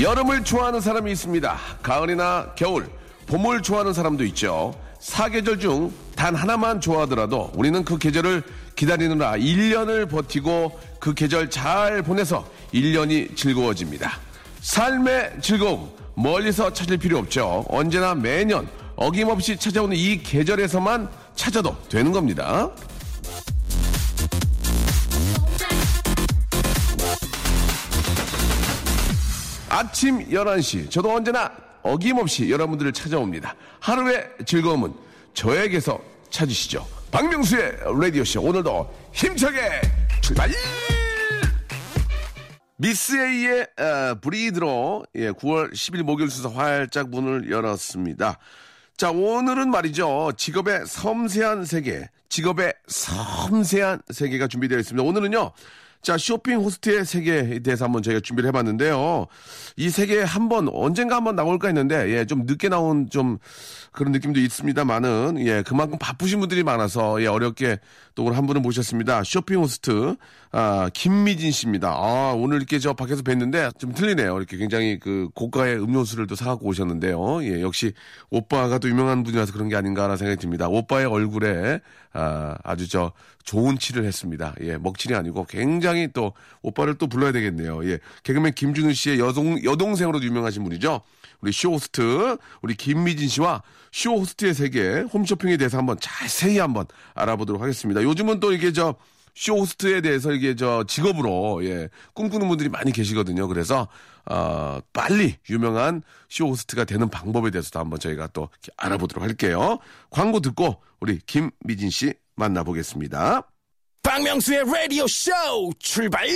여름을 좋아하는 사람이 있습니다 가을이나 겨울 봄을 좋아하는 사람도 있죠 사계절 중 단 하나만 좋아하더라도 우리는 그 계절을 기다리느라 1년을 버티고 그 계절 잘 보내서 1년이 즐거워집니다 삶의 즐거움 멀리서 찾을 필요 없죠. 언제나 매년 어김없이 찾아오는 이 계절에서만 찾아도 되는 겁니다. 아침 11시 저도 언제나 어김없이 여러분들을 찾아옵니다. 하루의 즐거움은 저에게서 찾으시죠. 박명수의 라디오쇼 오늘도 힘차게 출발! 미스 A의 어, 브리드로 예, 9월 10일 목요일 순서 활짝 문을 열었습니다. 자, 오늘은 말이죠. 직업의 섬세한 세계, 직업의 섬세한 세계가 준비되어 있습니다. 오늘은요. 자, 쇼핑 호스트의 세계에 대해서 한번 저희가 준비를 해봤는데요. 이 세계에 한번, 언젠가 한번 나올까 했는데, 예, 좀 늦게 나온 좀 그런 느낌도 있습니다만은, 예, 그만큼 바쁘신 분들이 많아서, 예, 어렵게 또 오늘 한 분을 모셨습니다. 쇼핑 호스트, 아, 김미진 씨입니다. 아, 오늘 이렇게 저 밖에서 뵀는데 좀 틀리네요. 이렇게 굉장히 그 고가의 음료수를 또 사갖고 오셨는데요. 예, 역시 오빠가 또 유명한 분이라서 그런 게 아닌가라는 생각이 듭니다. 오빠의 얼굴에, 아, 아주 저 좋은 칠을 했습니다. 예, 먹칠이 아니고 굉장히 또 오빠를 또 불러야 되겠네요. 예, 개그맨 김준호 씨의 여동, 여동생으로도 유명하신 분이죠. 우리 쇼호스트, 우리 김미진 씨와 쇼호스트의 세계 홈쇼핑에 대해서 한번 자세히 한번 알아보도록 하겠습니다. 요즘은 또 이게 저 쇼호스트에 대해서 이게 저 직업으로 예, 꿈꾸는 분들이 많이 계시거든요. 그래서 어, 빨리 유명한 쇼호스트가 되는 방법에 대해서도 한번 저희가 또 알아보도록 할게요. 광고 듣고 우리 김미진 씨 만나보겠습니다. 박명수의 라디오 쇼 출발!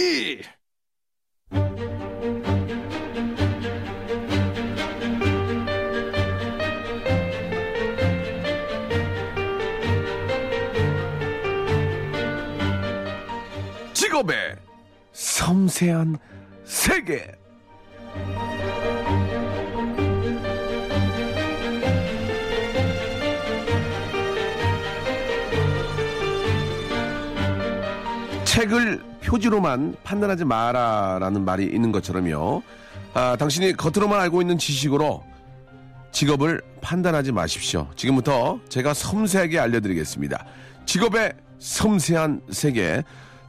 직업의 섬세한 세계. 책을 표지로만 판단하지 마라라는 말이 있는 것처럼요. 아, 당신이 겉으로만 알고 있는 지식으로 직업을 판단하지 마십시오. 지금부터 제가 섬세하게 알려드리겠습니다. 직업의 섬세한 세계.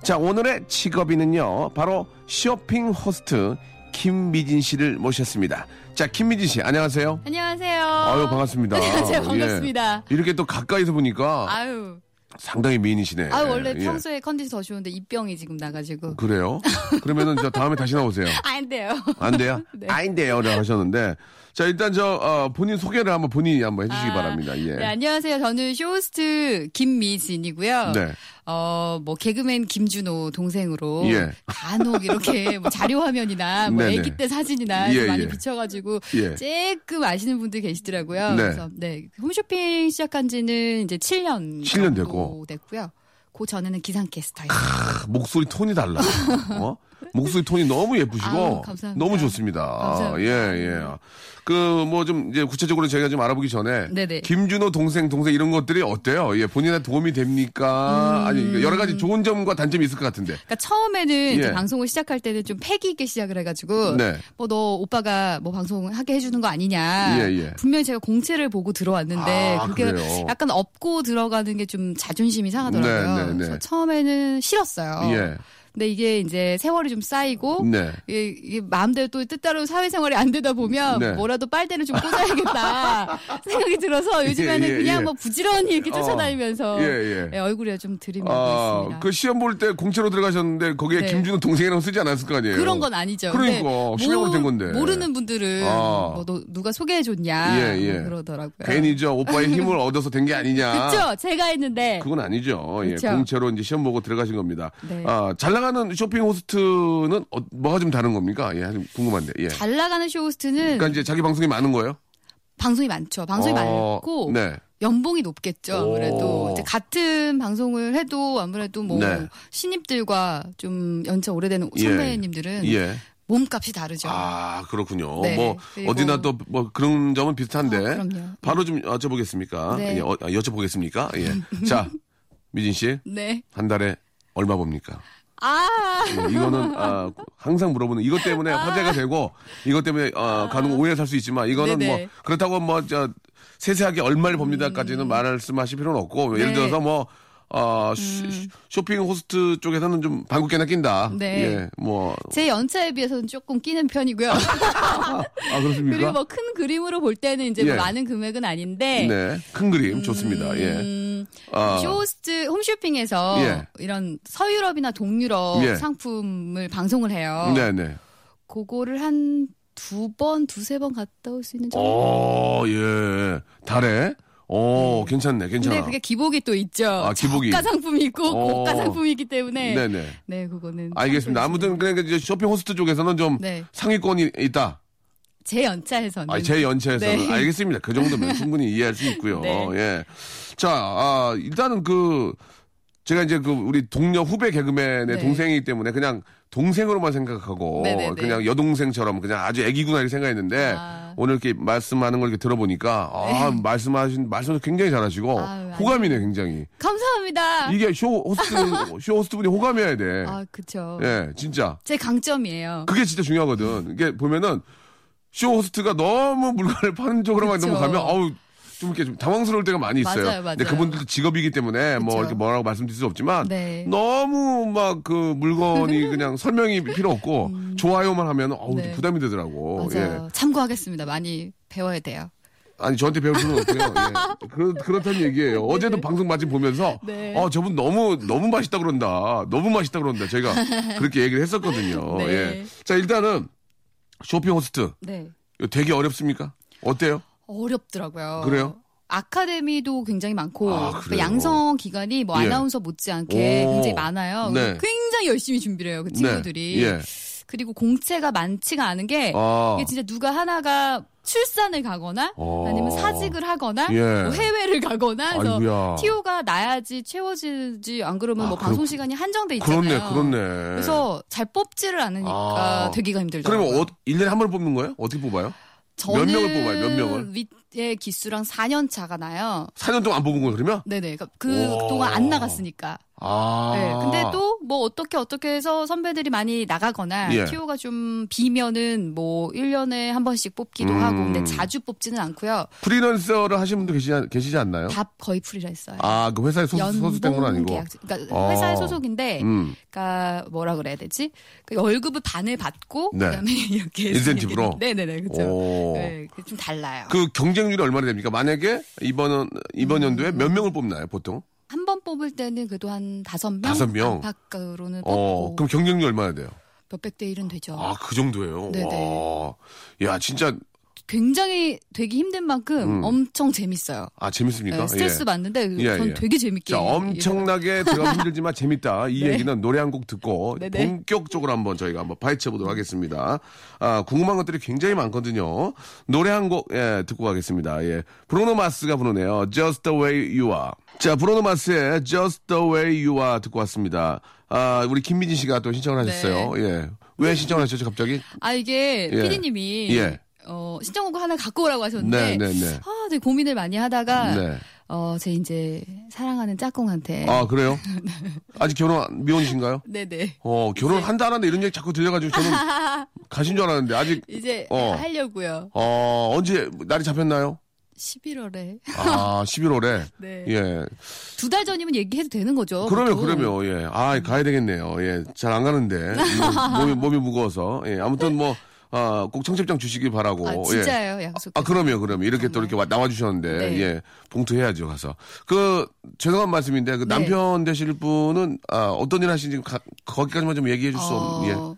자, 오늘의 직업인은요, 바로 쇼핑 호스트 김미진 씨를 모셨습니다. 자, 김미진 씨, 안녕하세요. 안녕하세요. 아유, 반갑습니다. 안녕하세요. 예. 반갑습니다. 이렇게 또 가까이서 보니까 아유. 상당히 미인이시네. 아 원래 예. 평소에 컨디션 더 좋은데 입병이 지금 나가지고. 그래요? 그러면은 저 다음에 다시 나오세요. 안 돼요. 안 돼요? 네. 아닌데요. 라고 하셨는데. 자, 일단 저, 어, 본인 소개를 한번 본인이 한번 해주시기 아, 바랍니다. 예. 네, 안녕하세요. 저는 쇼호스트 김미진이고요. 네. 어, 뭐, 개그맨 김준호 동생으로. 예. 간혹 이렇게 뭐 자료 화면이나 뭐 네네. 애기 때 사진이나 예, 많이 예. 비춰가지고 예. 조금 아시는 분들 계시더라고요. 네. 그래서 네. 홈쇼핑 시작한 지는 이제 7년. 7년 정도 되고. 됐고요. 그 전에는 기상캐스터였어요. 아, 목소리 톤이 달라. 어? 목소리 톤이 너무 예쁘시고 감사합니다. 너무 좋습니다. 감사합니다. 예, 예. 그 뭐 좀 이제 구체적으로 저희가 좀 알아보기 전에 네네. 김준호 동생 동생 이런 것들이 어때요? 예, 본인한테 도움이 됩니까? 아니 그러니까 여러 가지 좋은 점과 단점이 있을 것 같은데. 그러니까 처음에는 예. 방송을 시작할 때는 좀 패기 있게 시작을 해가지고 네. 뭐너 오빠가 뭐 방송 하게 해주는 거 아니냐 예, 예. 분명히 제가 공채를 보고 들어왔는데 아, 그게 그래요? 약간 업고 들어가는 게 좀 자존심이 상하더라고요. 네, 네, 네. 그래서 처음에는 싫었어요. 예. 근데 이게 이제 세월이 좀 쌓이고 네. 이게, 이게 마음대로 또 뜻대로 사회생활이 안 되다 보면 네. 뭐라도 빨대를 좀 꽂아야겠다 생각이 들어서 요즘에는 예, 예, 그냥 예. 뭐 부지런히 이렇게 어. 쫓아다니면서 예, 예. 예, 얼굴에 좀 들이밀고 아, 있습니다. 그 시험 볼 때 공채로 들어가셨는데 거기에 네. 김준호 동생이라고 쓰지 않았을 거 아니에요? 그런 건 아니죠. 그러니까 실력으로 모- 된 건데. 모르는 분들은 아. 뭐 너, 누가 소개해줬냐 예, 예. 뭐 그러더라고요. 괜히 저 오빠의 힘을 얻어서 된 게 아니냐. 그쵸? 제가 했는데 그건 아니죠. 예. 공채로 이제 시험 보고 들어가신 겁니다. 네. 아, 잘 나가는 나가는 쇼핑 호스트는 어, 뭐가 좀 다른 겁니까? 예, 좀 궁금한데. 예. 잘 나가는 쇼 호스트는 그러니까 이제 자기 방송이 많은 거예요? 방송이 많죠. 방송이 어, 많고 네. 연봉이 높겠죠. 아무래도 오. 이제 같은 방송을 해도 아무래도 뭐 네. 신입들과 좀 연차 오래된 예. 선배님들은 예. 몸값이 다르죠. 아, 그렇군요. 네, 뭐 어디나 또 뭐 그런 점은 비슷한데. 어. 바로 좀 여쭤보겠습니까? 네. 예, 어, 아, 여쭤보겠습니까? 예. 자, 미진 씨. 네. 한 달에 얼마 봅니까? 아, 예, 이거는 아, 항상 물어보는 이것 때문에 화제가 되고 이것 때문에 어, 가는 오해 살수 있지만 이거는 네네. 뭐 그렇다고 뭐 저 세세하게 얼마를 봅니다까지는 말씀하실 필요는 없고 예를 네. 들어서 뭐 어, 쇼- 쇼핑 호스트 쪽에서는 좀 방귀깨나 낀다. 네. 예, 뭐 제 연차에 비해서는 조금 끼는 편이고요. 아, 그렇습니까? 그리고 뭐 큰 그림으로 볼 때는 이제 뭐 예. 많은 금액은 아닌데. 네, 큰 그림 좋습니다. 예. 음, 아, 쇼호스트 홈쇼핑에서 예. 이런 서유럽이나 동유럽 예. 상품을 방송을 해요. 네, 네. 그거를 한 두 번, 두세 번 갔다 올 수 있는 정도. 어, 예. 달에. 어, 괜찮네, 괜찮아. 근데 그게 기복이 또 있죠. 아, 기복이. 저가 상품이 있고 어. 고가 상품이 있기 때문에. 네, 네 네. 그거는. 알겠습니다. 참고해주시면. 아무튼 그러니까 이제 쇼핑 호스트 쪽에서는 좀 네. 상위권이 있다. 제 연차에서는. 아, 제 연차에서는 네. 알겠습니다. 그 정도면 충분히 이해할 수 있고요. 네. 예. 자, 아, 일단은 그 제가 이제 그 우리 동료 후배 개그맨의 네. 동생이기 때문에 그냥 동생으로만 생각하고 네네네. 그냥 여동생처럼 그냥 아주 애기구나 이렇게 생각했는데 아. 오늘 이렇게 말씀하는 걸 이렇게 들어보니까 아, 말씀하신 말씀도 굉장히 잘하시고 아유, 호감이네 굉장히. 감사합니다. 이게 쇼 호스트 쇼 호스트분이 호감해야 돼. 아, 그쵸. 예, 진짜. 제 강점이에요. 그게 진짜 중요하거든. 이게 보면은 쇼 호스트가 너무 물건을 파는 쪽으로만 그쵸. 넘어가면 어우 좀 이렇게 좀 당황스러울 때가 많이 있어요. 맞아요, 맞아요. 근데 그분들도 직업이기 때문에 뭐 그쵸. 이렇게 뭐라고 말씀드릴 수 없지만 네. 너무 막 그 물건이 그냥 설명이 필요 없고 좋아요만 하면 어우 네. 부담이 되더라고. 맞아요. 예. 참고하겠습니다. 많이 배워야 돼요. 아니 저한테 배울 필요는 없고요. 예. 그, 그렇다는 얘기예요. 어제도 방송 마침 보면서 네. 어 저분 너무 너무 맛있다 그런다. 너무 맛있다 그런다. 저희가 그렇게 얘기를 했었거든요. 네. 예. 자 일단은 쇼핑 호스트 네. 이거 되게 어렵습니까? 어때요? 어렵더라고요. 그래요? 아카데미도 굉장히 많고 아, 그? 양성 기간이 뭐 예. 아나운서 못지않게 오. 굉장히 많아요. 네. 굉장히 열심히 준비를 해요. 그 친구들이. 네. 예. 그리고 공채가 많지가 않은 게 아. 이게 진짜 누가 하나가 출산을 가거나 어. 아니면 사직을 하거나 예. 뭐 해외를 가거나 그래서 아이고야. 티오가 나야지 채워지지 안 그러면 아, 뭐 그렇- 방송 시간이 한정돼 있잖아요. 그렇네, 그렇네. 그래서 잘 뽑지를 않으니까 아. 되기가 힘들더라고요. 그러면 어, 1년에 한 번 뽑는 거예요? 어떻게 뽑아요? 저는 명을 뽑아요? 몇 명을? 윗에 기수랑 4년 차가 나요. 4년 동안 안 뽑은 거예요, 그러면? 네네. 그러니까 그 오. 동안 안 나갔으니까. 아. 네. 근데 또 뭐 어떻게 어떻게 해서 선배들이 많이 나가거나 예. 티오가 좀 비면은 뭐 1년에 한 번씩 뽑기도 음. 하고 근데 자주 뽑지는 않고요. 프리랜서를 하시는 분도 계시지, 않- 계시지 않나요? 다 거의 프리랜서예요. 아, 그 회사에 소속, 소속된 건 아니고. 계약. 그러니까 어. 회사의 소속인데 음. 그러니까 뭐라 그래야 되지? 그 월급을 반을 받고 네. 그다음에 이렇게 인센티브로? 네 네 네. 그렇죠. 오. 네, 그좀 달라요. 그 경쟁률이 얼마나 됩니까? 만약에 이번 음. 연도에 몇 명을 뽑나요, 보통? 한 번 뽑을 때는 그래도 한 다섯 명 다섯 명? 안팎으로는 어, 뽑고 그럼 경쟁률 얼마나 돼요? 몇백 대 일은 되죠. 아, 그 정도예요? 네네. 와. 야, 진짜, 굉장히 되기 힘든 만큼 음. 엄청 재밌어요. 아, 재밌습니까? 네, 스트레스 예. 받는데 예, 전 예. 되게 재밌게. 자, 엄청나게 들어가 힘들지만 재밌다. 이 네. 얘기는 노래 한 곡 듣고 네네. 본격적으로 한번 저희가 한번 파헤쳐 보도록 하겠습니다. 아, 궁금한 것들이 굉장히 많거든요. 노래 한 곡, 예, 듣고 가겠습니다. 예. 브로노 마스가 부르네요. Just the way you are. 자, 브로노 마스의 Just the way you are 듣고 왔습니다. 아, 우리 김민진 씨가 또 신청을 하셨어요. 네. 예. 왜 신청을 하셨죠, 갑자기? 아 이게 예. 피디님이 예. 어, 신청곡 하나 갖고 오라고 하셨는데 네, 네, 네. 아, 되게 고민을 많이 하다가 네. 어, 제 이제 사랑하는 짝꿍한테 아, 그래요? 아직 결혼 미혼이신가요? 네네 어, 결혼 한다 안 한다 이런 얘기 자꾸 들려가지고 저는 가신 줄 알았는데 아직 이제 어. 하려고요. 어, 언제 날이 잡혔나요? 11월에 아, 11월에. 네. 예. 두 달 전이면 얘기해도 되는 거죠. 그러면. 그러면, 예. 아, 가야 되겠네요. 예. 잘 안 가는데. 몸이, 몸이 무거워서. 예. 아무튼 뭐, 아, 꼭 청첩장 주시기 바라고. 아 예. 진짜예요 약속. 아, 그럼요, 그럼요. 이렇게 또 이렇게 와- 나와주셨는데, 네. 예. 봉투해야죠, 가서. 그, 죄송한 말씀인데, 그 네. 남편 되실 분은, 아, 어떤 일 하시는지 가- 거기까지만 좀 얘기해 줄수 없, 예. 어,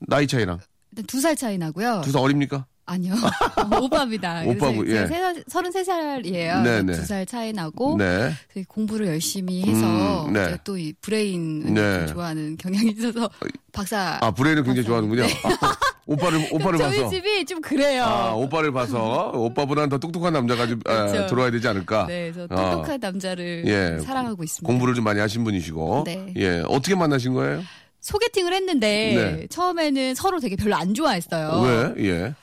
나이 차이랑. 두 살 차이 나고요. 두 살 어립니까? 아니요. 오빠입니다. 오빠고, 예. 제가 33살이에요. 네, 네. 두살 차이 나고 네. 공부를 열심히 해서 음, 네. 또 이 브레인 네. 좋아하는 경향이 있어서 박사 아, 브레인을 굉장히 좋아하는군요. 아, 오빠를, 오빠를 저희 봐서. 집이 좀 그래요. 아, 오빠를 봐서 오빠보다는 더 똑똑한 남자가 좀 아, 그렇죠. 들어와야 되지 않을까. 네, 저 아, 똑똑한 남자를 예. 사랑하고 있습니다. 공부를 좀 많이 하신 분이시고. 네. 예. 어떻게 만나신 거예요? 소개팅을 했는데 네. 처음에는 서로 되게 별로 안 좋아했어요. 왜? 예.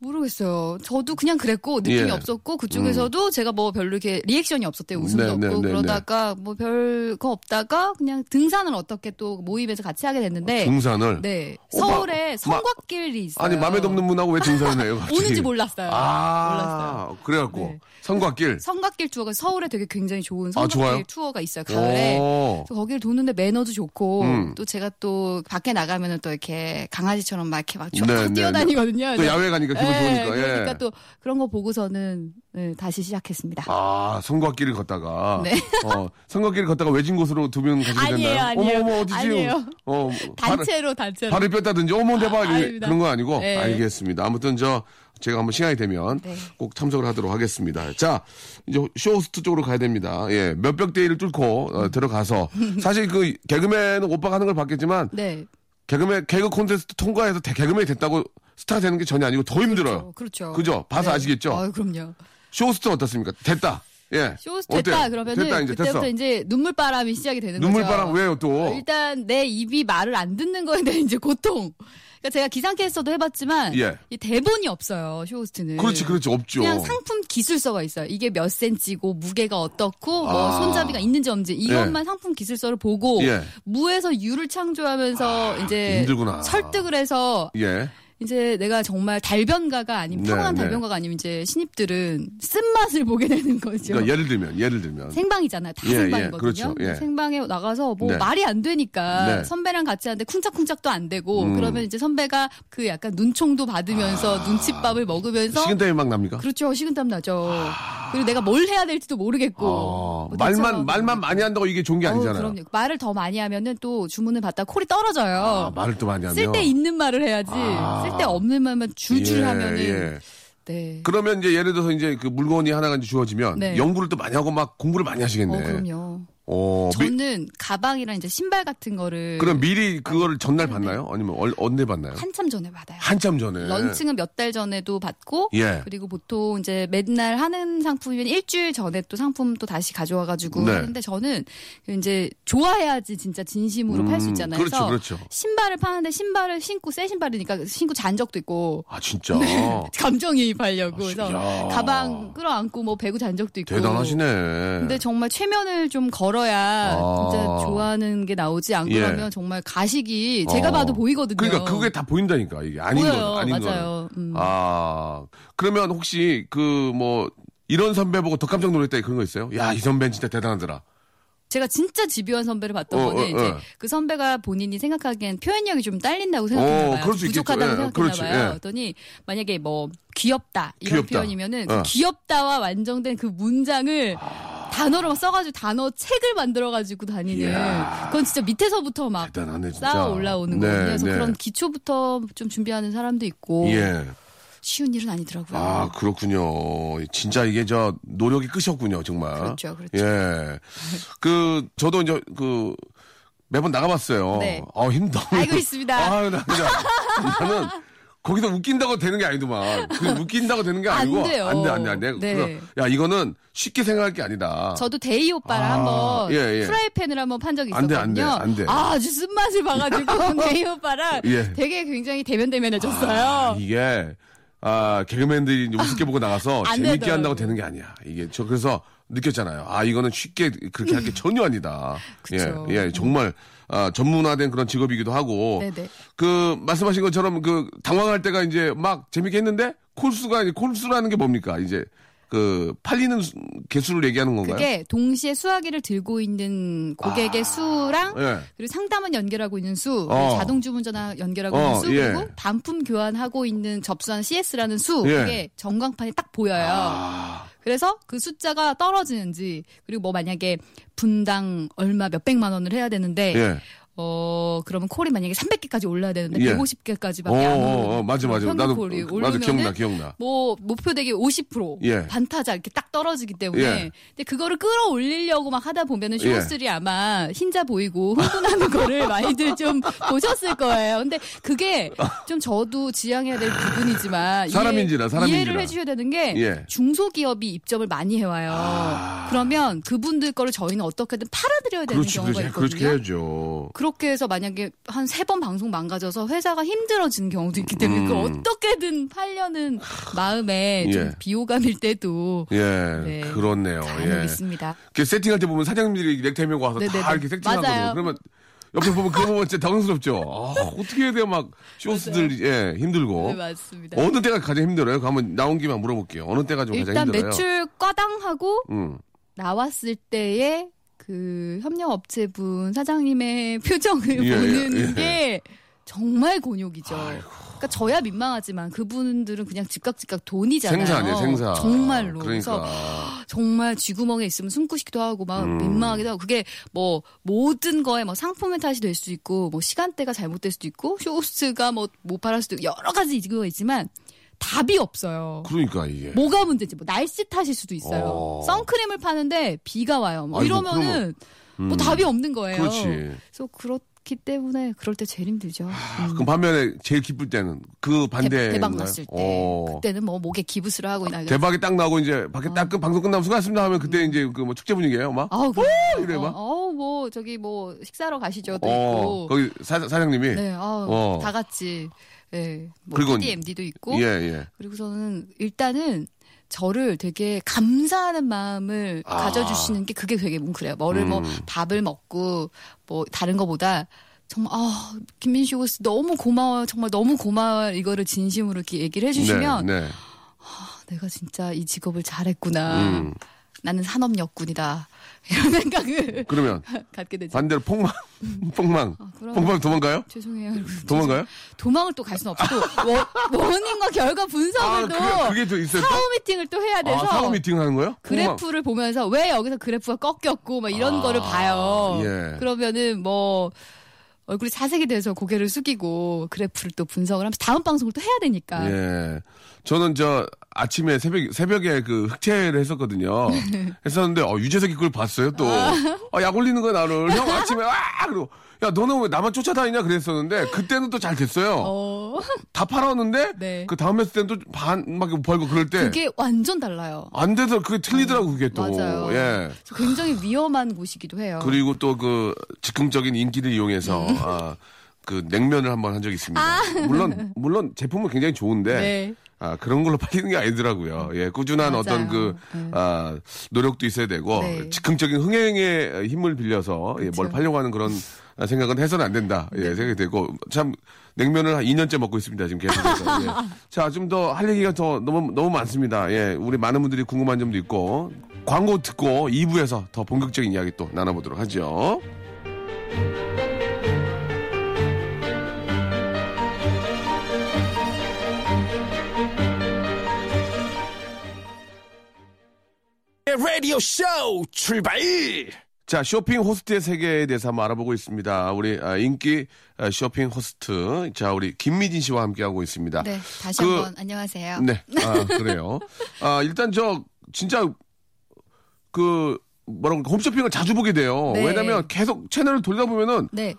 모르겠어요. 저도 그냥 그랬고 느낌이 예. 없었고 그쪽에서도 제가 뭐 별로 이렇게 리액션이 없었대요. 웃음도 네, 네, 없고 네, 그러다가 뭐 별거 없다가 그냥 등산을 어떻게 또 모임에서 같이 하게 됐는데 등산을. 네 오빠, 서울에 성곽길이 있어요. 아니, 마음에 없는 분하고 왜 등산을 해요? 오는지 몰랐어요. 아, 몰랐어요. 그래갖고. 네. 성곽길. 성곽길 투어가 서울에 되게 굉장히 좋은 아, 성곽길 좋아요? 투어가 있어요. 가을에. 오. 거기를 도는데 매너도 좋고 음. 또 제가 또 밖에 나가면은 또 이렇게 강아지처럼 막 이렇게 막쭉 네, 네, 뛰어다니거든요. 또 네. 야외 가니까 기분 예, 좋으니까. 예. 그러니까 또 그런 거 보고서는 네, 다시 시작했습니다. 아, 성곽길을 걷다가. 네. 어, 성곽길을 걷다가 외진 곳으로 두분 가시게 아니에요, 됐나요? 아니에요. 어머, 어머, 어디지? 아니에요. 어, 발을, 단체로 단체로. 발을 뺐다든지, 어머, 대박. 아, 아닙니다. 그런 거 아니고. 네. 알겠습니다. 아무튼 저, 제가 한번 시간이 되면 네. 꼭 참석을 하도록 하겠습니다. 자, 이제 쇼호스트 쪽으로 가야 됩니다. 예, 몇백 대일을 뚫고 어, 들어가서 사실 그 개그맨은 오빠가 하는 걸 봤겠지만 네. 개그맨 개그 콘테스트 통과해서 대- 개그맨이 됐다고 스타가 되는 게 전혀 아니고 더 힘들어요. 그렇죠. 그죠? 봐서 네. 아시겠죠? 아, 그럼요. 쇼호스트 어떻습니까? 됐다. 예. 쇼스 어때? 됐다 그러면은 됐다 이제 그때부터 됐어. 이제 눈물바람이 시작이 되는 눈물바람 거죠. 왜요 또? 일단 내 입이 말을 안 듣는 거에 대한 이제 고통. 그러니까 제가 기상캐스터도 해봤지만 예. 이 대본이 없어요 쇼호스트는. 그렇지, 그렇지 없죠. 그냥 상품 기술서가 있어요. 이게 몇 센치고 무게가 어떻고 뭐 아. 손잡이가 있는지 없는지 이것만 상품 기술서를 보고 예. 무에서 유를 창조하면서 이제 힘들구나. 설득을 해서 예. 이제 내가 정말 달변가가 아니면 네, 평범한 네. 달변가가 아니면 이제 신입들은 쓴맛을 보게 되는 거죠. 그러니까 예를 들면 예를 들면 생방이잖아요. 다 예, 예, 생방이거든요. 그렇죠. 예. 생방에 나가서 뭐 네. 말이 안 되니까 네. 선배랑 같이 하는데 쿵짝쿵짝도 안 되고 음. 그러면 이제 선배가 그 약간 눈총도 받으면서 눈칫밥을 먹으면서 식은땀이 막 납니까? 그렇죠. 식은땀 나죠. 그리고 내가 뭘 해야 될지도 모르겠고. 어, 뭐 말만 말만 많이 한다고 이게 좋은 게 아니잖아요. 그럼요. 말을 더 많이 하면은 또 주문을 받다 콜이 떨어져요. 아, 말을 또 많이 하면 쓸데 있는 말을 해야지. 아. 쓸데 없는 말만 줄줄 예, 하면은 예. 네. 그러면 이제 예를 들어서 이제 그 물건이 하나가 이제 주어지면 네. 연구를 또 많이 하고 막 공부를 많이 하시겠네. 어, 그럼요. 어, 미- 저는 가방이랑 이제 신발 같은 거를 그럼 미리 그거를 전날 받나요? 아니면 얼, 언제 받나요? 한참 전에 받아요. 한참 전에. 런칭은 몇 달 전에도 받고 예. 그리고 보통 이제 맨날 하는 상품이면 일주일 전에 또 상품 또 다시 가져와 가지고 네. 하는데 저는 이제 좋아해야지 진짜 진심으로 팔수 음, 있잖아요. 그렇죠, 그렇죠. 신발을 파는데 신발을 신고 새 신발이니까 신고 잔 적도 있고 아 진짜 감정이입하려고 아, 그래서 야. 가방 끌어안고 뭐 배구 잔 적도 있고 대단하시네. 근데 정말 최면을 좀 걸어 야 아. 진짜 좋아하는 게 나오지 안 예. 그러면 정말 가식이 제가 어. 봐도 보이거든요. 그러니까 그게 다 보인다니까 이게 아닌 보여요. 거 아닌 맞아요. 거. 음. 아 그러면 혹시 그 뭐 이런 선배 보고 더 깜짝 놀랐다 그런 거 있어요? 야 이 선배는 진짜 대단하더라. 제가 진짜 집요한 선배를 봤던 어, 거는 어, 이제 어. 그 선배가 본인이 생각하기엔 표현력이 좀 딸린다고 생각했나 어, 봐요. 수 있겠죠. 부족하다고 예, 생각했나 봐요. 예. 그랬더니 만약에 뭐 귀엽다 이런 귀엽다. 표현이면은 그 어. 귀엽다와 완성된 그 문장을 단어로 막 써가지고 단어 책을 만들어가지고 다니는 이야. 그건 진짜 밑에서부터 막 대단하네 진짜. 쌓아 올라오는 네, 거거든요. 그래서 네. 그런 기초부터 좀 준비하는 사람도 있고 예. 쉬운 일은 아니더라고요. 아 그렇군요. 진짜 이게 저 노력이 끝이었군요 정말. 그렇죠, 그렇죠. 예. 그 저도 이제 그 매번 나가봤어요. 네. 아 힘들어. 알고 있습니다. 아, 나 진짜 나는 거기서 웃긴다고 되는 게 아니더만. 그 웃긴다고 되는 게안 아니고 돼요. 안 돼, 안 돼, 안 돼. 네. 야 이거는 쉽게 생각할 게 아니다. 저도 대희 오빠랑 아, 한번 예, 예. 프라이팬을 한번 판 적이 안 돼, 있었거든요. 안 돼, 안 돼. 아주 쓴맛을 봐가지고 대희 오빠랑 예. 되게 굉장히 데면데면해졌어요. 아, 이게 아 개그맨들이 우습게 보고 나가서 안 재밌게 되더라고요. 한다고 되는 게 아니야. 이게 저 그래서 느꼈잖아요. 아 이거는 쉽게 그렇게 할 게 전혀 아니다. 그쵸. 예, 예, 정말 아, 전문화된 그런 직업이기도 하고. 네네. 그 말씀하신 것처럼 그 당황할 때가 이제 막 재밌게 했는데 콜수가 콜수라는 게 뭡니까? 이제 그 팔리는 수- 개수를 얘기하는 건가요? 그게 동시에 수화기를 들고 있는 고객의 수랑 예. 그리고 상담원 연결하고 있는 수, 어. 자동 주문 전화 연결하고 어, 있는 수, 예. 그리고 반품 교환하고 있는 접수한 CS라는 수, 예. 그게 전광판에 딱 보여요. 아, 그래서 그 숫자가 떨어지는지, 그리고 뭐 만약에 분당 얼마 몇 백만 원을 해야 되는데, 예. 어 그러면 콜이 만약에 300개까지 올라야 되는데 예. 150개까지밖에 어, 안 어, 오르는 어, 맞아, 맞아. 나도, 콜이 나도 오르면은 기억나, 기억나. 뭐 목표 대기 50% 예. 반타자 이렇게 딱 떨어지기 때문에 예. 근데 그거를 끌어올리려고 막 하다 보면은 예. 쇼호스들이 아마 흰자 보이고 흥분하는 거를 많이들 좀 보셨을 거예요. 근데 그게 좀 저도 지향해야 될 부분이지만 사람인지라, 사람인지라. 이해를 해주셔야 되는 게 예. 중소기업이 입점을 많이 해와요. 아. 그러면 그분들 거를 저희는 어떻게든 팔아드려야 되는 그렇지, 경우가 그렇지. 있거든요. 그렇게 해야죠. 그 렇게 해서 만약에 한 세 번 방송 망가져서 회사가 힘들어지는 경우도 있기 때문에 음. 그걸 어떻게든 팔려는 마음에 좀 예. 비호감일 때도 예, 네. 그렇네요. 예. 있습니다. 그 세팅할 때 보면 사장님들이 넥타이 메고 와서 네네네. 다 이렇게 세팅하거든요. 그러면 옆에 보면 그거 보면 진짜 당황스럽죠. 아, 어떻게 해야 돼요? 막 쇼스들 예 힘들고. 네, 맞습니다. 어느 때가 가장 힘들어요? 한번 나온 김에 물어볼게요. 어느 때가 좀 가장 일단 힘들어요? 매출 과당하고 음. 나왔을 때의 그 협력업체분 사장님의 표정을 예, 보는 예. 게 정말 곤욕이죠. 그러니까 저야 민망하지만 그분들은 그냥 즉각 즉각 돈이잖아요. 생사네, 생사. 정말로. 그러니까. 그래서 정말 쥐구멍에 있으면 숨고시기도 하고 막 음. 민망하기도 하고 그게 뭐 모든 거에 뭐 상품의 탓이 될수 있고 뭐 시간대가 잘못될 수도 있고 쇼스가 뭐 못 팔할 수도 있고 여러 가지 이유가 있지만 답이 없어요. 그러니까 이게. 뭐가 문제지? 뭐 날씨 탓일 수도 있어요. 어. 선크림을 파는데 비가 와요. 뭐 아이고, 이러면은 뭐 음. 답이 없는 거예요. 그렇지. 그래서 그렇 기 때문에 그럴 때 제일 힘들죠. 음. 그럼 반면에 제일 기쁠 때는 그 반대. 대, 박 났을 때 그때는 뭐 목에 기부스를 하고 나 대박이 딱 나고 이제 밖에 딱그 방송 끝나면 수고하셨습니다 하면 그때 이제 그 뭐 축제 분위기예요, 막. 아우 그래. 이래 막. 어, 뭐 저기 뭐 식사하러 가시죠도 어, 있고. 거기 사, 사장님이. 네, 아우, 어. 다 같이. 예. 뭐 그리고 MD도 있고. 예, 예. 그리고서는 일단은 저를 되게 감사하는 마음을 아. 가져주시는 게 그게 되게 뭉클해요. 뭐를 뭐 음. 밥을 먹고 뭐 다른 거보다 정말 아 김민식 호스 너무 고마워요. 정말 너무 고마워요. 이거를 진심으로 이렇게 얘기를 해주시면 네, 네. 내가 진짜 이 직업을 잘했구나. 음. 나는 산업역군이다. 이런 생각을 그러면 갖게 되죠. 반대로 폭망, 폭망. 아, 폭망 도망가요? 죄송해요. 도망가요? 도망을 또 갈 수는 없고 원- 원인과 결과 분석을 아, 또 그게, 그게 또. 사후 미팅을 또 해야 돼서 아, 사후 미팅 하는 거요? 그래프를 보면서 왜 여기서 그래프가 꺾였고 막 이런 아, 거를 봐요. 예. 그러면은 뭐 얼굴이 사색이 돼서 고개를 숙이고 그래프를 또 분석을 하면서 다음 방송을 또 해야 되니까. 예. 저는 저 아침에 새벽, 새벽에 그 흑채를 했었거든요. 했었는데, 어, 유재석이 그걸 봤어요, 또. 아, 약 올리는 거야, 나를. 형 아침에, 아! 그리고, 야, 너는 왜 나만 쫓아다니냐? 그랬었는데, 그때는 또 잘 됐어요. 어, 다 팔았는데, 네. 그 다음 했을 때는 또 반밖에 벌고 그럴 때, 그게 완전 달라요. 안 돼서 그게 틀리더라고, 그게 또. 맞아요. 예. 굉장히 위험한 곳이기도 해요. 그리고 또 그 즉흥적인 인기를 이용해서, 음. 아, 그 냉면을 한번 한 적이 있습니다. 물론, 물론 제품은 굉장히 좋은데, 아. 네. 아, 그런 걸로 팔리는 게 아니더라고요. 예, 꾸준한 맞아요. 어떤 그, 네. 아, 노력도 있어야 되고, 네. 즉흥적인 흥행의 힘을 빌려서, 예, 뭘. 팔려고 하는 그런 생각은 해서는 안 된다. 예, 네. 생각이 되고, 참, 냉면을 한 2년째 먹고 있습니다. 지금 계속해서. 예. 자, 좀 더 할 얘기가 더 너무, 너무 많습니다. 예, 우리 많은 분들이 궁금한 점도 있고, 광고 듣고 2부에서 더 본격적인 이야기 또 나눠보도록 하죠. 라디오 쇼 출발! 자, 쇼핑 호스트의 세계에 대해서 한번 알아보고 있습니다. 우리 아, 인기 아, 쇼핑 호스트. 자, 우리 김미진 씨와 함께하고 있습니다. 네, 다시 그- 한번 안녕하세요. 네. 아, 그래요. 아, 일단 저, 진짜, 그, 뭐라고, 홈쇼핑을 자주 보게 돼요. 네. 왜냐면 계속 채널을 돌다 보면은 네,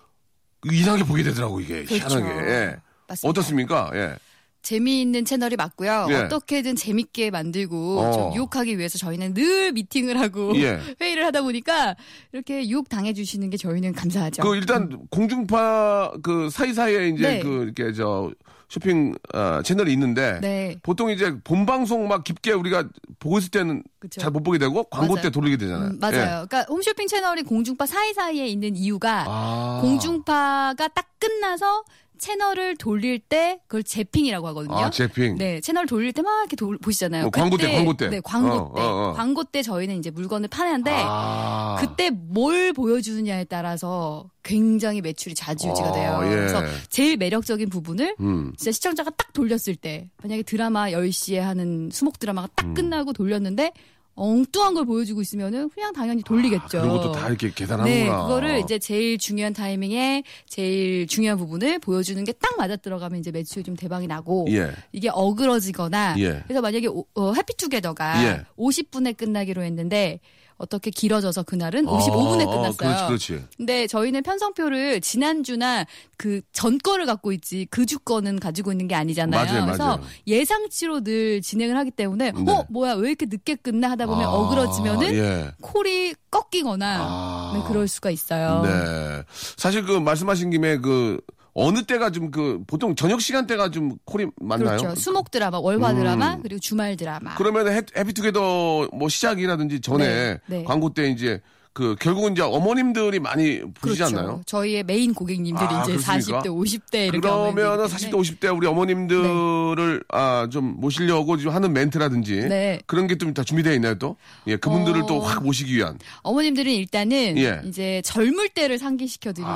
이상하게 보게 되더라고, 이게. 그렇죠. 희한하게. 예. 맞습니다. 어떻습니까? 예. 재미있는 채널이 맞고요. 예. 어떻게든 재밌게 만들고 어. 좀 유혹하기 위해서 저희는 늘 미팅을 하고 예. 회의를 하다 보니까 이렇게 유혹 당해 주시는 게 저희는 감사하죠. 그 일단 공중파 그 사이사이에 이제 네. 그 이렇게 저 쇼핑 어, 채널이 있는데 네. 보통 이제 본 방송 막 깊게 우리가 보고 있을 때는. 잘 못 보게 되고 광고 맞아요. 때 돌리게 되잖아요. 음, 맞아요. 예. 그러니까 홈쇼핑 채널이 공중파 사이사이에 있는 이유가 아. 공중파가 딱 끝나서 채널을 돌릴 때 그걸 재핑이라고 하거든요. 아, 재핑. 네, 채널 돌릴 때 막 이렇게 돌- 보시잖아요. 어, 광고 때, 광고 때. 네, 광고 어, 때. 어, 어. 광고 때 저희는 이제 물건을 파는데 아. 그때 뭘 보여주느냐에 따라서 굉장히 매출이 좌지우지가 아, 돼요. 예. 그래서 제일 매력적인 부분을 음. 진짜 시청자가 딱 돌렸을 때 만약에 드라마 10시에 하는 수목 드라마가 딱 음. 끝나고 돌렸는데 엉뚱한 걸 보여주고 있으면은 그냥 당연히 돌리겠죠. 아, 또다 이렇게 계산하는구나. 네, 그거를 이제 제일 중요한 타이밍에 제일 중요한 부분을 보여주는 게 딱 맞아 들어가면 이제 매출이 좀 대박이 나고 예. 이게 어그러지거나 예. 그래서 만약에 오- 어, 해피투게더가 예. 50분에 끝나기로 했는데 어떻게 길어져서 그날은 55분에 아, 끝났어요. 그렇지, 그렇지. 근데 저희는 편성표를 지난주나 그 전 거를 갖고 있지 그 주 거는 가지고 있는 게 아니잖아요. 맞아요, 그래서 맞아요. 예상치로 늘 진행을 하기 때문에 네. 어 뭐야 왜 이렇게 늦게 끝나 하다 보면 아, 어그러지면은 예. 콜이 꺾이거나 아. 네, 그럴 수가 있어요. 네. 사실 그 말씀하신 김에 그 어느 때가 좀 그 보통 저녁 시간대가 좀 콜이 많나요? 그렇죠. 수목 드라마, 월화 음. 드라마, 그리고 주말 드라마. 그러면 해, 해피투게더 뭐 시작이라든지 전에 네, 네. 광고 때 이제 그 결국은 이제 어머님들이 많이 보시지 그렇죠. 않나요? 저희의 메인 고객님들이 아, 이제 그렇습니까? 40대, 50대 이렇게 그러면은 어머니들이기 40대, 때문에 50대 우리 어머님들을 아, 좀 모시려고 좀 하는 멘트라든지 네. 그런 게 좀 다 준비되어 있나요 또? 예, 그분들을 어. 또확 모시기 위한. 어머님들은 일단은 예. 이제 젊을 때를 상기시켜 드리는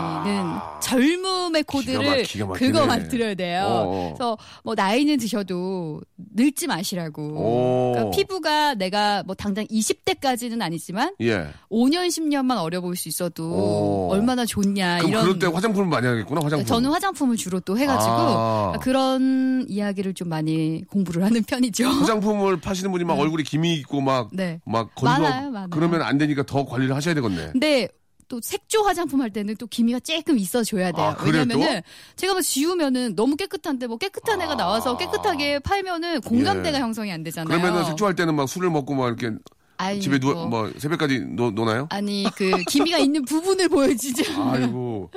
젊음의 코드를 아. 기가 막히네. 그거만 드려야 돼요. 어어. 그래서 뭐 나이는 드셔도 늙지 마시라고. 오. 그러니까 피부가 내가 뭐 당장 20대까지는 아니지만 예. 5년 10년만 어려 보일 수 있어도 오. 얼마나 좋냐 그럼 이런. 그럴 때 화장품을 많이 하겠구나, 화장품. 저는 화장품을 주로 또 해가지고 아. 그런 이야기를 좀 많이 공부를 하는 편이죠. 화장품을 파시는 분이 막 얼굴이 김이 있고 막, 네. 막 건조. 많아요, 많아요. 그러면 안 되니까 더 관리를 하셔야 되겠네. 근데 또 색조 화장품 할 때는 또 기미가 조금 있어줘야 돼요. 아, 왜냐면은 제가 뭐 지우면은 너무 깨끗한데 뭐 깨끗한 애가 나와서 깨끗하게 팔면은 공감대가 아. 예. 형성이 안 되잖아요. 그러면은 색조할 때는 막 술을 먹고 막 이렇게 아니, 집에 누워, 뭐, 뭐, 새벽까지 노, 노나요? 아니 그 기미가 있는 부분을 보여주죠. 아이고,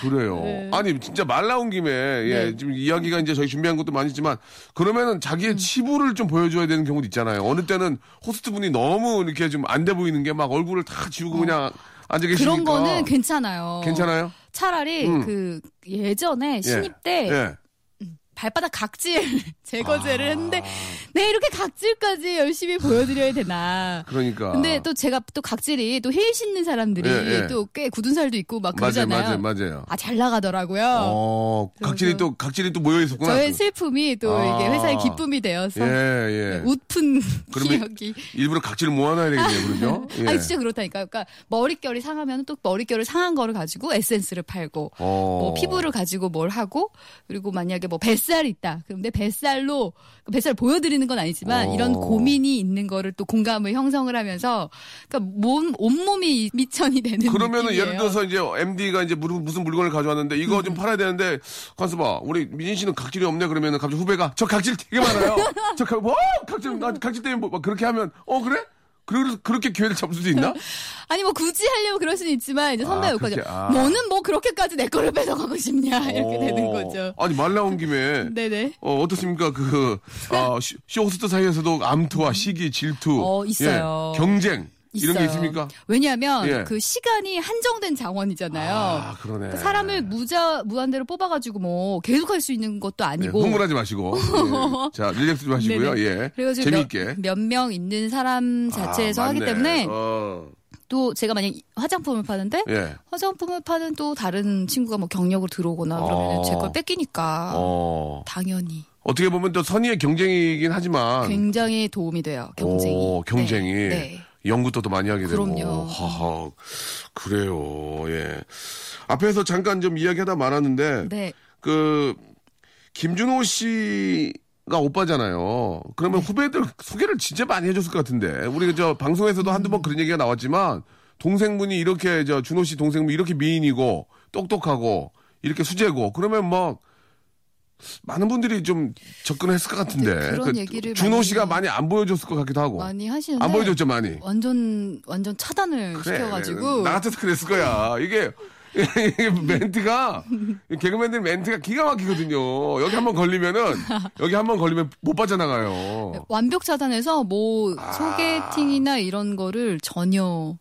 그래요. 네. 아니, 진짜 말 나온 김에, 예, 네. 지금 이야기가 이제 저희 준비한 것도 많이 있지만, 그러면은 음. 자기의 치부를 좀 보여줘야 되는 경우도 있잖아요. 어느 때는 호스트 분이 너무 이렇게 좀 안 돼 보이는 게 막 얼굴을 다 지우고 그냥 앉아 계시니까. 어. 그런 거는 괜찮아요. 괜찮아요? 차라리 음. 그 예전에 신입 때 예. 발바닥 각질 제거제를 했는데 네 이렇게 각질까지 열심히 보여드려야 되나. 그러니까. 근데 또 제가 또 각질이 또힐 신는 사람들이 예, 예. 또꽤 굳은 살도 있고 막 그러잖아요. 맞아요, 맞아요. 아, 잘 나가더라고요. 어, 각질이 또, 각질이 또 모여 있었구나. 저의 슬픔이 또 아. 이게 회사의 기쁨이 되어서 예, 네, 예. 웃픈 그러면 기억이. 일부러 각질을 모아놔야 되겠네요, 그러죠? 예. 아니 진짜 그렇다니까요. 그러니까 머릿결이 상하면 또 머릿결을 상한 거를 가지고 에센스를 팔고 어. 뭐 피부를 가지고 뭘 하고 그리고 만약에 뭐 뱃살 이 있다. 그럼 내 뱃살로 그 뱃살 보여드리는 건 아니지만 어. 이런 고민이 있는 거를 또 공감을 형성을 하면서 그러니까 몸 온몸이 미천이 되는 그러면은 느낌이에요. 예를 들어서 이제 MD가 이제 무슨, 물건을 가져왔는데 이거 음. 좀 팔아야 되는데 가서 봐 우리 미진 씨는 각질이 없네 그러면은 갑자기 후배가 저 각질 되게 많아요 저 각, 뭐 각질 나 각질 때문에 뭐, 막 그렇게 하면 어 그래? 그래서 그렇게 기회를 잡을 수도 있나? 아니 뭐 굳이 하려면 그럴 수는 있지만 이제 선배 아, 욕하죠. 그렇게, 아. 너는 뭐 그렇게까지 내 거를 뺏어가고 싶냐 이렇게 되는 어. 거죠. 아니 말 나온 김에 네네. 어, 어떻습니까? 그, 아, 쇼- 쇼호스트 사이에서도 암투와 시기, 질투. 어, 있어요. 예, 경쟁. 이런 게 있어요. 있습니까? 왜냐하면 예. 그 시간이 한정된 자원이잖아요. 아, 그러네. 그러니까 사람을 무자 무한대로 뽑아가지고 뭐 계속 할 수 있는 것도 네, 아니고. 흥분하지 마시고. 예. 자, 릴렉스 좀 하시고요. 예. 그래가지고 재미있게. 몇 명 있는 사람 자체에서 아, 하기. 때문에 어, 또 제가 만약 화장품을 파는데 예. 화장품을 파는 또 다른 친구가 뭐 경력으로 들어오거나 그러면 어. 제걸 뺏기니까 어. 당연히 어떻게 보면 또 선의의 경쟁이긴 하지만. 굉장히 도움이 돼요 경쟁이. 오, 경쟁이. 네. 네. 연구도 또 많이 하게 되고. 그럼요. 하하. 그래요. 예. 앞에서 잠깐 좀 이야기하다 말았는데. 네. 그 김준호 씨가 오빠잖아요. 그러면 네. 후배들 소개를 진짜 많이 해줬을 것 같은데 우리 저 방송에서도 한두 음. 번 그런 얘기가 나왔지만 동생분이 이렇게 저 준호 씨 동생분 이렇게 미인이고 똑똑하고 이렇게 수제고 그러면 뭐 많은 분들이 좀 접근했을 것 같은데 네, 그런 그 얘기를 준호 많이- 씨가 많이 안 보여줬을 것 같기도 하고 많이 하시는데 안 보여줬죠 많이. 완전 완전 차단을 그래, 시켜가지고 나 같아서 그랬을 거야. 이게, 이게 멘트가 개그맨들 멘트가 기가 막히거든요. 여기 한번 걸리면은 여기 한번 걸리면 못 빠져나가요. 완벽 차단해서 뭐 아. 소개팅이나 이런 거를 전혀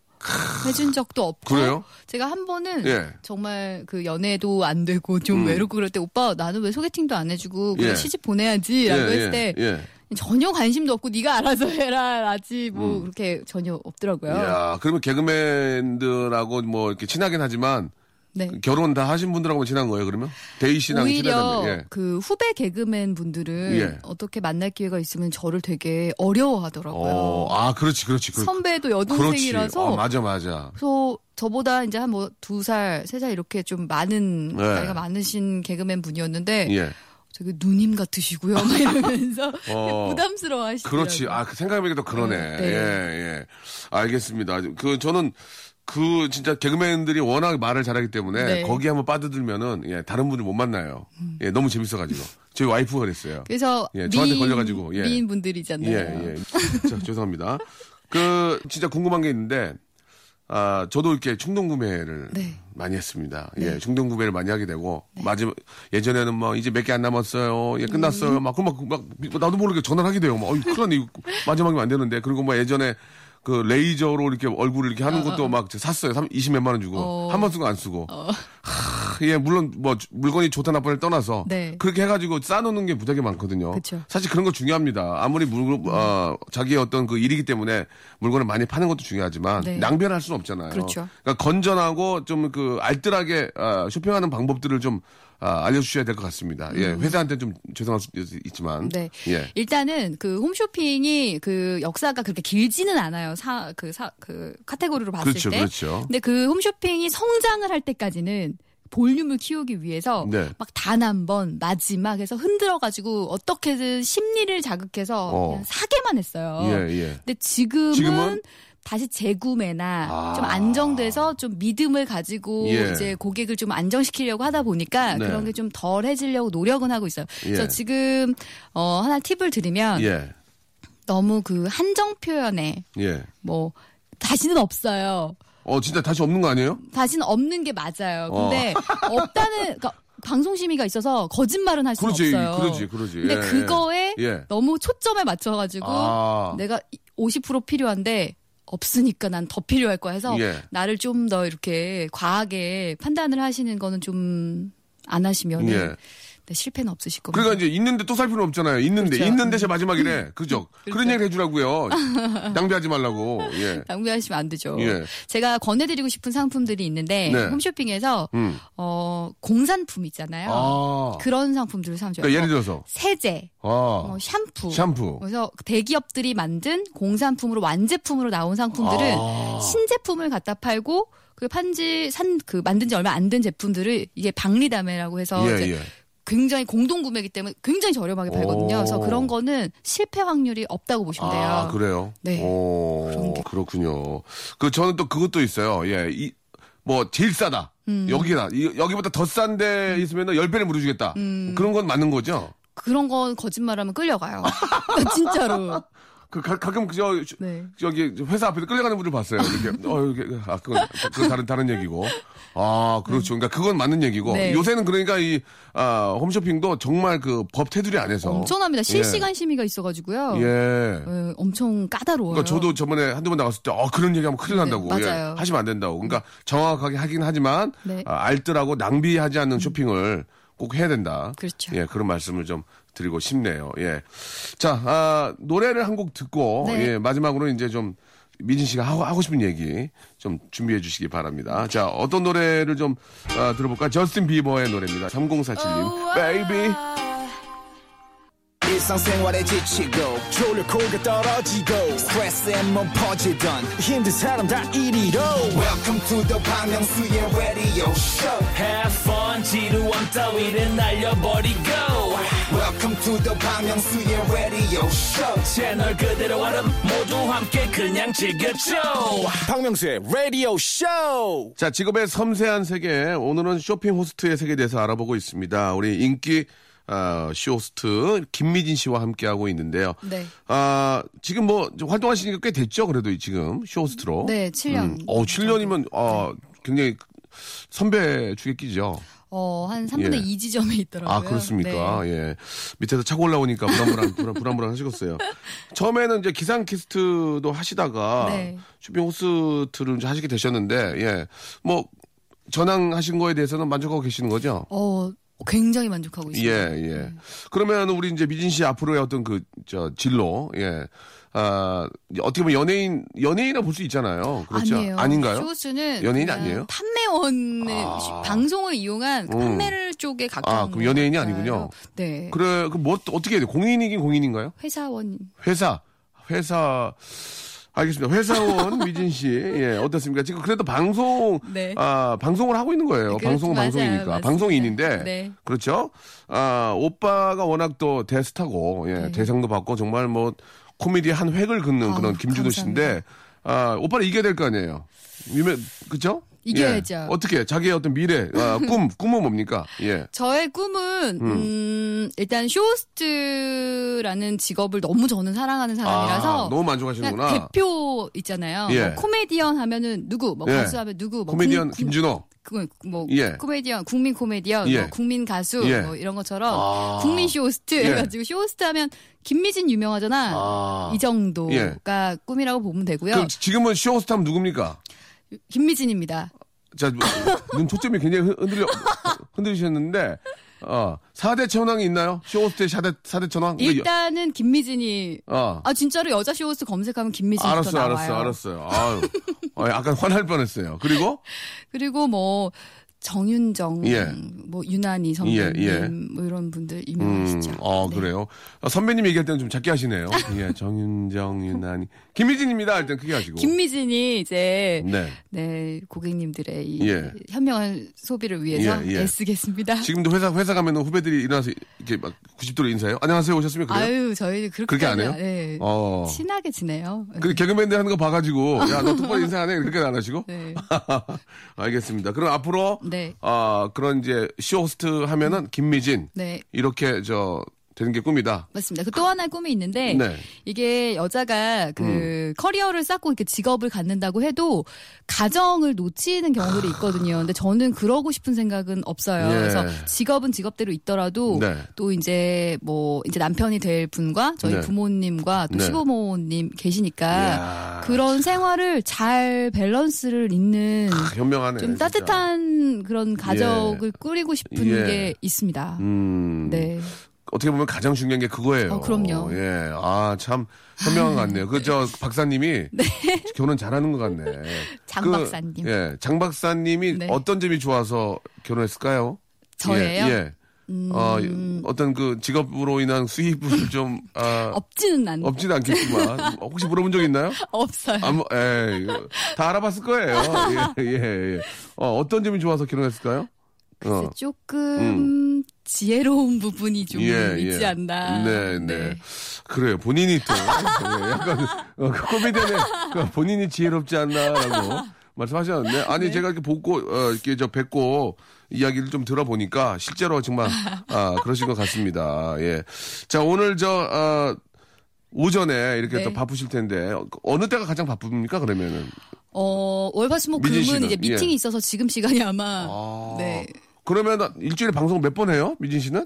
해준 적도 없고 그래요? 제가 한 번은 예. 정말 그 연애도 안 되고 좀 음. 외롭고 그럴 때 오빠 나는 왜 소개팅도 안 해주고 그냥 예. 시집 보내야지라고 했을 때 예. 전혀 관심도 없고 네가 알아서 해라 라지 뭐 음. 그렇게 전혀 없더라고요. 야, 그러면 개그맨들하고 뭐 이렇게 친하긴 하지만 네. 결혼 다 하신 분들하고 친한 거예요, 그러면? 대희 씨랑 오히려. 예. 그 후배 개그맨 분들은 예. 어떻게 만날 기회가 있으면 저를 되게 어려워하더라고요. 어, 아, 그렇지, 그렇지. 그, 선배도 그렇지. 여동생이라서 어, 맞아, 맞아. 그래서 저보다 이제 한 뭐 두 살, 세 살 이렇게 좀 많은 네. 나이가 많으신 개그맨 분이었는데 예. 되게 누님 같으시고요. 막 이러면서 어. 부담스러워 하시더라고요. 그렇지. 아, 그 생각해보니까 또 그러네. 네, 네. 예, 예. 알겠습니다. 그, 저는 그 진짜 개그맨들이 워낙 말을 잘하기 때문에 네. 거기 한번 빠져들면은 예, 다른 분들 못 만나요. 예, 너무 재밌어가지고. 저희 와이프가 그랬어요. 그래서 예, 저한테 미인- 걸려가지고, 예. 미인 분들이잖아요. 예, 예. 자, 죄송합니다. 그, 진짜 궁금한 게 있는데, 아, 저도 이렇게 충동 구매를 네. 많이 했습니다. 예, 충동 구매를 많이 하게 되고, 마지막, 예전에는 뭐, 이제 몇 개 안 남았어요. 예, 끝났어요. 음. 막, 그럼 막, 막, 나도 모르게 전화를 하게 돼요. 막, 어이, 큰일 났네. 마지막이면 안 되는데. 그리고 뭐 예전에, 그 레이저로 이렇게 얼굴을 이렇게 하는 것도 막 샀어요. 20 몇만 원 주고. 어. 한번 쓰고 안 쓰고. 하, 예, 물론 뭐 물건이 좋다 나빠를 떠나서 네. 그렇게 해가지고 쌓아놓는 게 무지하게 많거든요. 그쵸. 사실 그런 거 중요합니다. 아무리 물건, 어, 자기의 어떤 그 일이기 때문에 물건을 많이 파는 것도 중요하지만 네. 낭비를 할 수는 없잖아요. 그렇죠. 그러니까 건전하고 좀 그 알뜰하게 아, 쇼핑하는 방법들을 좀 아, 알려주셔야 될 것 같습니다. 예, 회사한테 좀 죄송할 수 있지만. 음. 네. 예. 일단은 그 홈쇼핑이 그 역사가 그렇게 길지는 않아요. 사, 그 사, 그 카테고리로 봤을 그렇죠, 때. 그렇죠. 근데 그 홈쇼핑이 성장을 할 때까지는 볼륨을 키우기 위해서 네. 막단 한 번 마지막에서 흔들어 가지고 어떻게든 심리를 자극해서 어. 그냥 사게만 했어요. 예, 예. 근데 지금은, 지금은? 다시 재구매나 아. 좀 안정돼서 좀 믿음을 가지고 예. 이제 고객을 좀 안정시키려고 하다 보니까 네. 그런 게 좀 덜해지려고 노력은 하고 있어요. 그래서 예. 지금 어 하나 팁을 드리면 예. 너무 그 한정 표현에 예. 뭐 다시는 없어요. 어, 진짜 다시 없는 거 아니에요? 다시는 없는 게 맞아요. 근데 없다는 그러니까 방송 심의가 있어서 거짓말은 할 그렇지, 없어요. 그러지, 그러지. 근데 예, 그거에 예. 너무 초점에 맞춰가지고 아. 내가 50% 필요한데 없으니까 난 더 필요할 거야 해서 예. 나를 좀 더 이렇게 과하게 판단을 하시는 거는 좀 안 하시면 예. 은 실패는 없으실 겁니다. 그러니까 이제 있는데 또 살 필요는 없잖아요. 있는데 그렇죠. 있는데 제 마지막이래. 그죠? 그런 그렇죠. 얘기를 해주라고요. 낭비하지 말라고. 예. 낭비하시면 안 되죠. 예. 제가 권해드리고 싶은 상품들이 있는데 네. 홈쇼핑에서 음. 어 공산품 있잖아요. 아. 그런 상품들을 사면 좋아요. 그러니까 예를 뭐 들어서 세제, 아. 뭐 샴푸. 샴푸. 그래서 대기업들이 만든 공산품으로 완제품으로 나온 상품들은 아. 신제품을 갖다 팔고 그 판지 산 그 만든 지 얼마 안 된 제품들을 이게 박리담회라고 해서 예, 이제 예. 굉장히 공동 구매이기 때문에 굉장히 저렴하게 팔거든요. 오. 그래서 그런 거는 실패 확률이 없다고 보시면 돼요. 아, 그래요? 네. 오. 그렇군요. 그, 저는 또 그것도 있어요. 예, 이, 뭐, 제일 싸다. 음. 여기다. 이- 여기보다 더 싼데 있으면 10배를 물어주겠다. 음. 그런 건 맞는 거죠? 그런 건 거짓말하면 끌려가요. 진짜로. 그, 가, 가끔, 그 저, 네. 저기, 회사 앞에서 끌려가는 분들 봤어요. 이렇게. 어, 이렇게. 아, 그건, 그건 다른, 다른 얘기고. 아, 그렇죠. 그러니까 그건 맞는 얘기고. 네. 요새는 그러니까 이, 아, 홈쇼핑도 정말 그 법 테두리 안에서. 엄청납니다. 실시간 심의가 있어가지고요. 예. 예, 엄청 까다로워요. 그러니까 저도 저번에 한두 번 나갔을 때, 어, 그런 얘기하면 큰일 네, 난다고. 맞아요. 예, 하시면 안 된다고. 그러니까 정확하게 하긴 하지만, 네. 아, 알뜰하고 낭비하지 않는 쇼핑을 꼭 해야 된다. 그렇죠. 예, 그런 말씀을 좀 드리고 싶네요. 예. 자, 아, 노래를 한 곡 듣고, 네. 예, 마지막으로 이제 좀, 미진 씨가 하고, 하고 싶은 얘기 좀 준비해 주시기 바랍니다. 자, 어떤 노래를 좀 아, 들어볼까? 저스틴 비버의 노래입니다. 3047님, Baby. 일상생활에 지치고, 졸려 코가 떨어지고, 스트레스에 몸 퍼지던, 힘든 사람 다 이리로. welcome to the Bang Myung-soo's radio show Have fun 지루함 따위를 날려버리고 to the Myung-soo's radio show 채널 그대로 얼음 모두 함께 그냥 즐겨줘 박명수의 radio show 자, 직업의 섬세한 세계. 오늘은 쇼핑 호스트의 세계에 대해서 알아보고 있습니다. 우리 인기 어, 쇼호스트 김미진 씨와 함께하고 있는데요. 네. 아, 지금 뭐좀 활동하시니까 꽤 됐죠? 그래도 지금 쇼호스트로. 네, 7년. 어, 7년이면 어, 굉장히 선배 축에 끼죠. 어, 한 3분의 예. 2 지점에 있더라고요. 아, 그렇습니까? 네. 예. 밑에서 차고 올라오니까 불안불안, 불안, 불안불안 하시겠어요. 처음에는 이제 기상캐스트도 하시다가 네. 쇼핑 호스트를 이제 하시게 되셨는데, 예. 뭐, 전향하신 거에 대해서는 만족하고 계시는 거죠? 어, 굉장히 만족하고 있습니다. 예, 예. 그러면 우리 이제 미진 씨 앞으로의 어떤 그, 저, 진로, 예. 아, 어떻게 보면 연예인, 연예인이라 볼 수 있잖아요. 그렇죠. 아니에요. 아닌가요? 쇼호스는 연예인이 그냥 아니에요? 판매원의 아. 시- 방송을 이용한 음. 판매를 쪽에 가까운 아, 그럼 연예인이 거니까요. 아니군요. 네. 그래, 그 뭐, 어떻게 해야 돼? 공인이긴 공인인가요? 회사원 회사, 회사, 알겠습니다. 회사원 미진 씨, 예, 어떻습니까? 지금 그래도 방송, 네. 아, 방송을 하고 있는 거예요. 그렇죠. 방송은 맞아요. 방송이니까. 맞습니다. 방송인인데. 네. 그렇죠? 아, 오빠가 워낙 또 대스타고, 예, 네. 대상도 받고 정말 뭐 코미디 한 획을 긋는 아우, 그런 김준호 감사합니다. 씨인데, 아, 오빠는 이겨야 될 거 아니에요? 유명, 그쵸? 이겨야죠. 예. 어떻게, 자기의 어떤 미래, 아, 꿈, 꿈은 뭡니까? 예. 저의 꿈은 음, 일단 쇼호스트라는 직업을 너무 저는 사랑하는 사람이라서 아, 너무 만족하시는구나. 대표 있잖아요. 예. 뭐 코미디언 하면은 누구, 뭐 예. 가수 하면 누구, 뭐 코미디언 국- 국- 김준호. 그, 뭐 예. 코미디언, 국민 코미디언, 예. 뭐 국민 가수 예. 뭐 이런 것처럼 아. 국민 쇼호스트 예. 해가지고 쇼호스트 하면 김미진 유명하잖아. 아. 이 정도가 꿈이라고 보면 되고요. 지금은 쇼호스트 하면 누굽니까? 김미진입니다. 자, 눈 초점이 굉장히 흔- 흔들려, 흔들리셨는데, 어, 4대 천왕이 있나요? 쇼호스트의 4대, 4대 천왕? 일단은 김미진이 어. 아 진짜로 여자 쇼호스트 검색하면 김미진부터 알았어, 나와요. 알았어, 알았어요. 아유, 어, 약간 화날 뻔 했어요. 그리고, 그리고 뭐 정윤정, 예. 뭐 유난히 선배님, 예, 예. 뭐 이런 분들 음, 유명하시죠. 어, 네. 그래요. 어, 선배님 얘기할 때는 좀 작게 하시네요. 예, 정윤정, 유난히. 김미진입니다. 할땐 크게 하시고. 김미진이 이제 네. 네 고객님들의 이 예. 현명한 소비를 위해서 예, 예. 애쓰겠습니다. 지금도 회사, 회사 가면 후배들이 일어나서 이렇게 막 90도로 인사해요. 안녕하세요. 오셨으면 그래요? 아유 저희 그렇게 그렇게 안 해요? 네. 어. 친하게 지내요. 그 개그맨들 하는 거 봐가지고, 야, 너 똑바로 인사 안 해? 그렇게 안 하시고? 네. 알겠습니다. 그럼 앞으로 네. 아 그런 이제 쇼호스트 하면은 김미진 네. 이렇게 저 되는 게 꿈이다. 맞습니다. 그 또 하나의 꿈이 있는데 네. 음. 이게 여자가 그 커리어를 쌓고 이렇게 직업을 갖는다고 해도 가정을 놓치는 경우들이 있거든요. 근데 저는 그러고 싶은 생각은 없어요. 예. 그래서 직업은 직업대로 있더라도 네. 또 이제 뭐 이제 남편이 될 분과 저희 네. 부모님과 또 네. 시부모님 계시니까 이야. 그런 생활을 잘 밸런스를 잇는 아, 현명하네. 좀 진짜. 따뜻한 그런 가족을 꾸리고 싶은 예. 게 있습니다. 음. 네. 어떻게 보면 가장 중요한 게 그거예요. 어, 그럼요. 예. 아, 참 현명한 것 같네요. 그 저 박사님이 결혼 잘하는 것 같네. 장 그, 박사님. 예. 장 박사님이 네. 어떤 점이 좋아서 결혼했을까요? 저예요? 예. 예. 어, 어떤 그 직업으로 인한 수입을 좀 아, 없지는 않 없지는 않겠지만 혹시 물어본 적 있나요? 없어요. 아무, 에 이거 다 알아봤을 거예요. 예, 예, 예. 어, 어떤 점이 좋아서 결혼했을까요? 글쎄, 어. 조금 지혜로운 부분이 좀 예, 있지 예. 않나. 네, 네. 그래요. 본인이 또, 예, 약간, 어, 그 코미디언의 그 본인이 지혜롭지 않나라고 말씀하셨는데, 아니, 제가 이렇게 보고, 어, 이렇게 저 뵙고 이야기를 좀 들어보니까 실제로 정말, 아, 그러신 것 같습니다. 예. 자, 오늘 저, 어, 오전에 이렇게 네. 또 바쁘실 텐데, 어느 때가 가장 바쁩니까, 그러면은? 어, 월화수목 금은? 이제 미팅이 예. 있어서 지금 시간이 아마 아. 네. 그러면 일주일에 방송 몇 번 해요? 미진 씨는?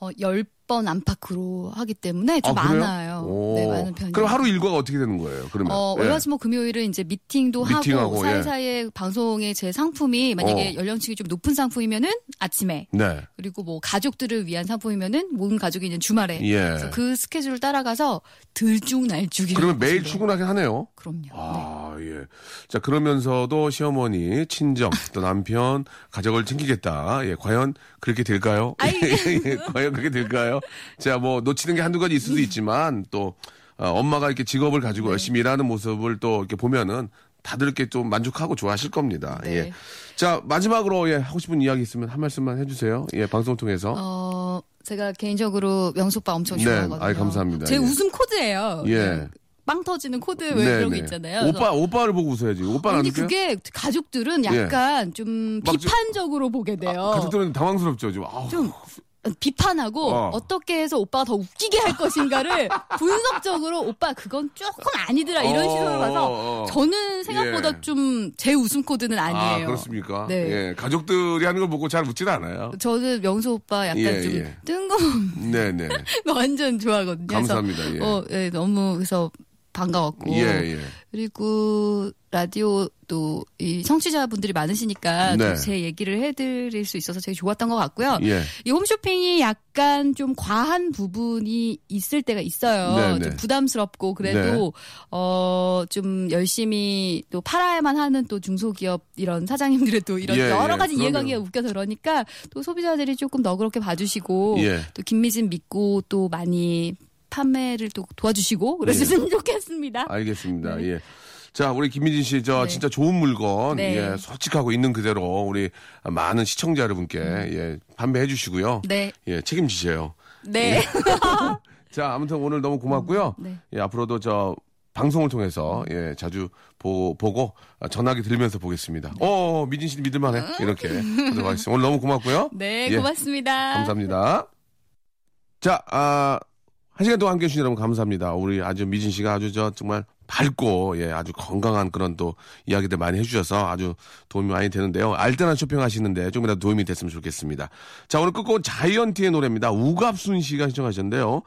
어, 10 번 안팎으로 하기 때문에 좀 아? 많아요. 오. 네, 많은 편이에요. 그럼 하루 일과가 어떻게 되는 거예요? 그러면 어, 예. 월화수목 금요일은 이제 미팅도 미팅하고, 하고 예. 사이사이에 방송에 제 상품이 만약에 어. 연령층이 좀 높은 상품이면은 아침에 네. 그리고 뭐 가족들을 위한 상품이면은 모든 가족이 있는 주말에 예. 그래서 그 스케줄을 따라가서 들쭉날쭉이 그러면 매일 출근하긴 하네요. 그럼요. 네. 아, 예. 자, 그러면서도 시어머니, 친정, 또 남편, 가족을 챙기겠다. 예, 과연 그렇게 될까요? 예, 과연 그렇게 될까요? 자, 뭐, 놓치는 게 한두 가지 있을 수도 있지만, 또, 어, 엄마가 이렇게 직업을 네. 가지고 열심히 일하는 모습을 또 이렇게 보면은 다들 이렇게 좀 만족하고 좋아하실 겁니다. 네. 예. 자, 마지막으로, 예, 하고 싶은 이야기 있으면 한 말씀만 해주세요. 예, 방송 통해서. 어, 제가 개인적으로 명수 오빠 엄청 네, 좋아하거든요. 아이, 감사합니다. 제 예. 웃음 코드예요. 예. 빵 터지는 코드 왜 네, 그런 게 네. 있잖아요. 오빠, 오빠를 보고 웃어야지. 오빠는 웃겨요? 그게 가족들은 약간 좀막 좀- 비판적으로 보게 돼요. 가족들은 당황스럽죠. 아우. 좀 비판하고 어. 어. 떻게 해서 오빠가 더 웃기게 할 것인가를 분석적으로 오빠 그건 조금 아니더라 이런 어, 시선으로 봐서 어, 어. 저는 생각보다 예. 좀 제 웃음 코드는 아니에요. 아, 그렇습니까? 네. 예, 가족들이 하는 걸 보고 잘 웃지는 않아요. 저는 명수 오빠 약간 예, 좀 예. 뜬금없는 네 네. 거 완전 좋아하거든요. 감사합니다. 예. 어, 예, 너무 그래서 반가웠고 예, 예. 그리고 라디오도 이 청취자분들이 많으시니까 네. 또제 얘기를 해드릴 수 있어서 되게 좋았던 것 같고요. 예. 이 홈쇼핑이 약간 좀 과한 부분이 있을 때가 있어요. 네, 네. 좀 부담스럽고 그래도 어 좀 열심히 또 팔아야만 하는 또 중소기업 이런 사장님들의 또 이런 예, 여러 예. 가지. 이해관계가 웃겨서 그러니까 또 소비자들이 조금 너그럽게 봐주시고 예. 또 김미진 믿고 또 많이 판매를 또 도와주시고 그랬으면 좋겠습니다. 알겠습니다. 네. 예. 자, 우리 김민진 씨, 저 네. 진짜 좋은 물건, 네. 예, 솔직하고 있는 그대로 우리 많은 시청자 여러분께, 예, 판매해 주시고요. 음. 네. 예, 책임지세요. 네. 자, 아무튼 오늘 너무 고맙고요. 네. 예, 앞으로도 저 방송을 통해서 예, 자주 보, 보고 전화기 들으면서 보겠습니다. 어, 미진 씨 믿을만해. 이렇게 하도록 하겠습니다. 오늘 너무 고맙고요. 네, 예, 고맙습니다. 감사합니다. 자, 아, 한 시간 동안 함께 해주신 여러분 감사합니다. 우리 아주 미진 씨가 아주 저 정말 밝고, 예, 아주 건강한 그런 또 이야기들 많이 해주셔서 아주 도움이 많이 되는데요. 알뜰한 쇼핑 하시는데 조금이라도 도움이 됐으면 좋겠습니다. 자, 오늘 끝곡은 자이언티의 노래입니다. 우갑순 씨가 신청하셨는데요.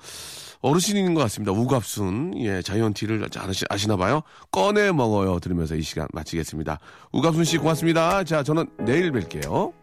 어르신인 것 같습니다. 우갑순. 예, 자이언티를 잘 아시, 아시나 봐요. 꺼내 먹어요. 들으면서 이 시간 마치겠습니다. 우갑순 씨 고맙습니다. 자, 저는 내일 뵐게요.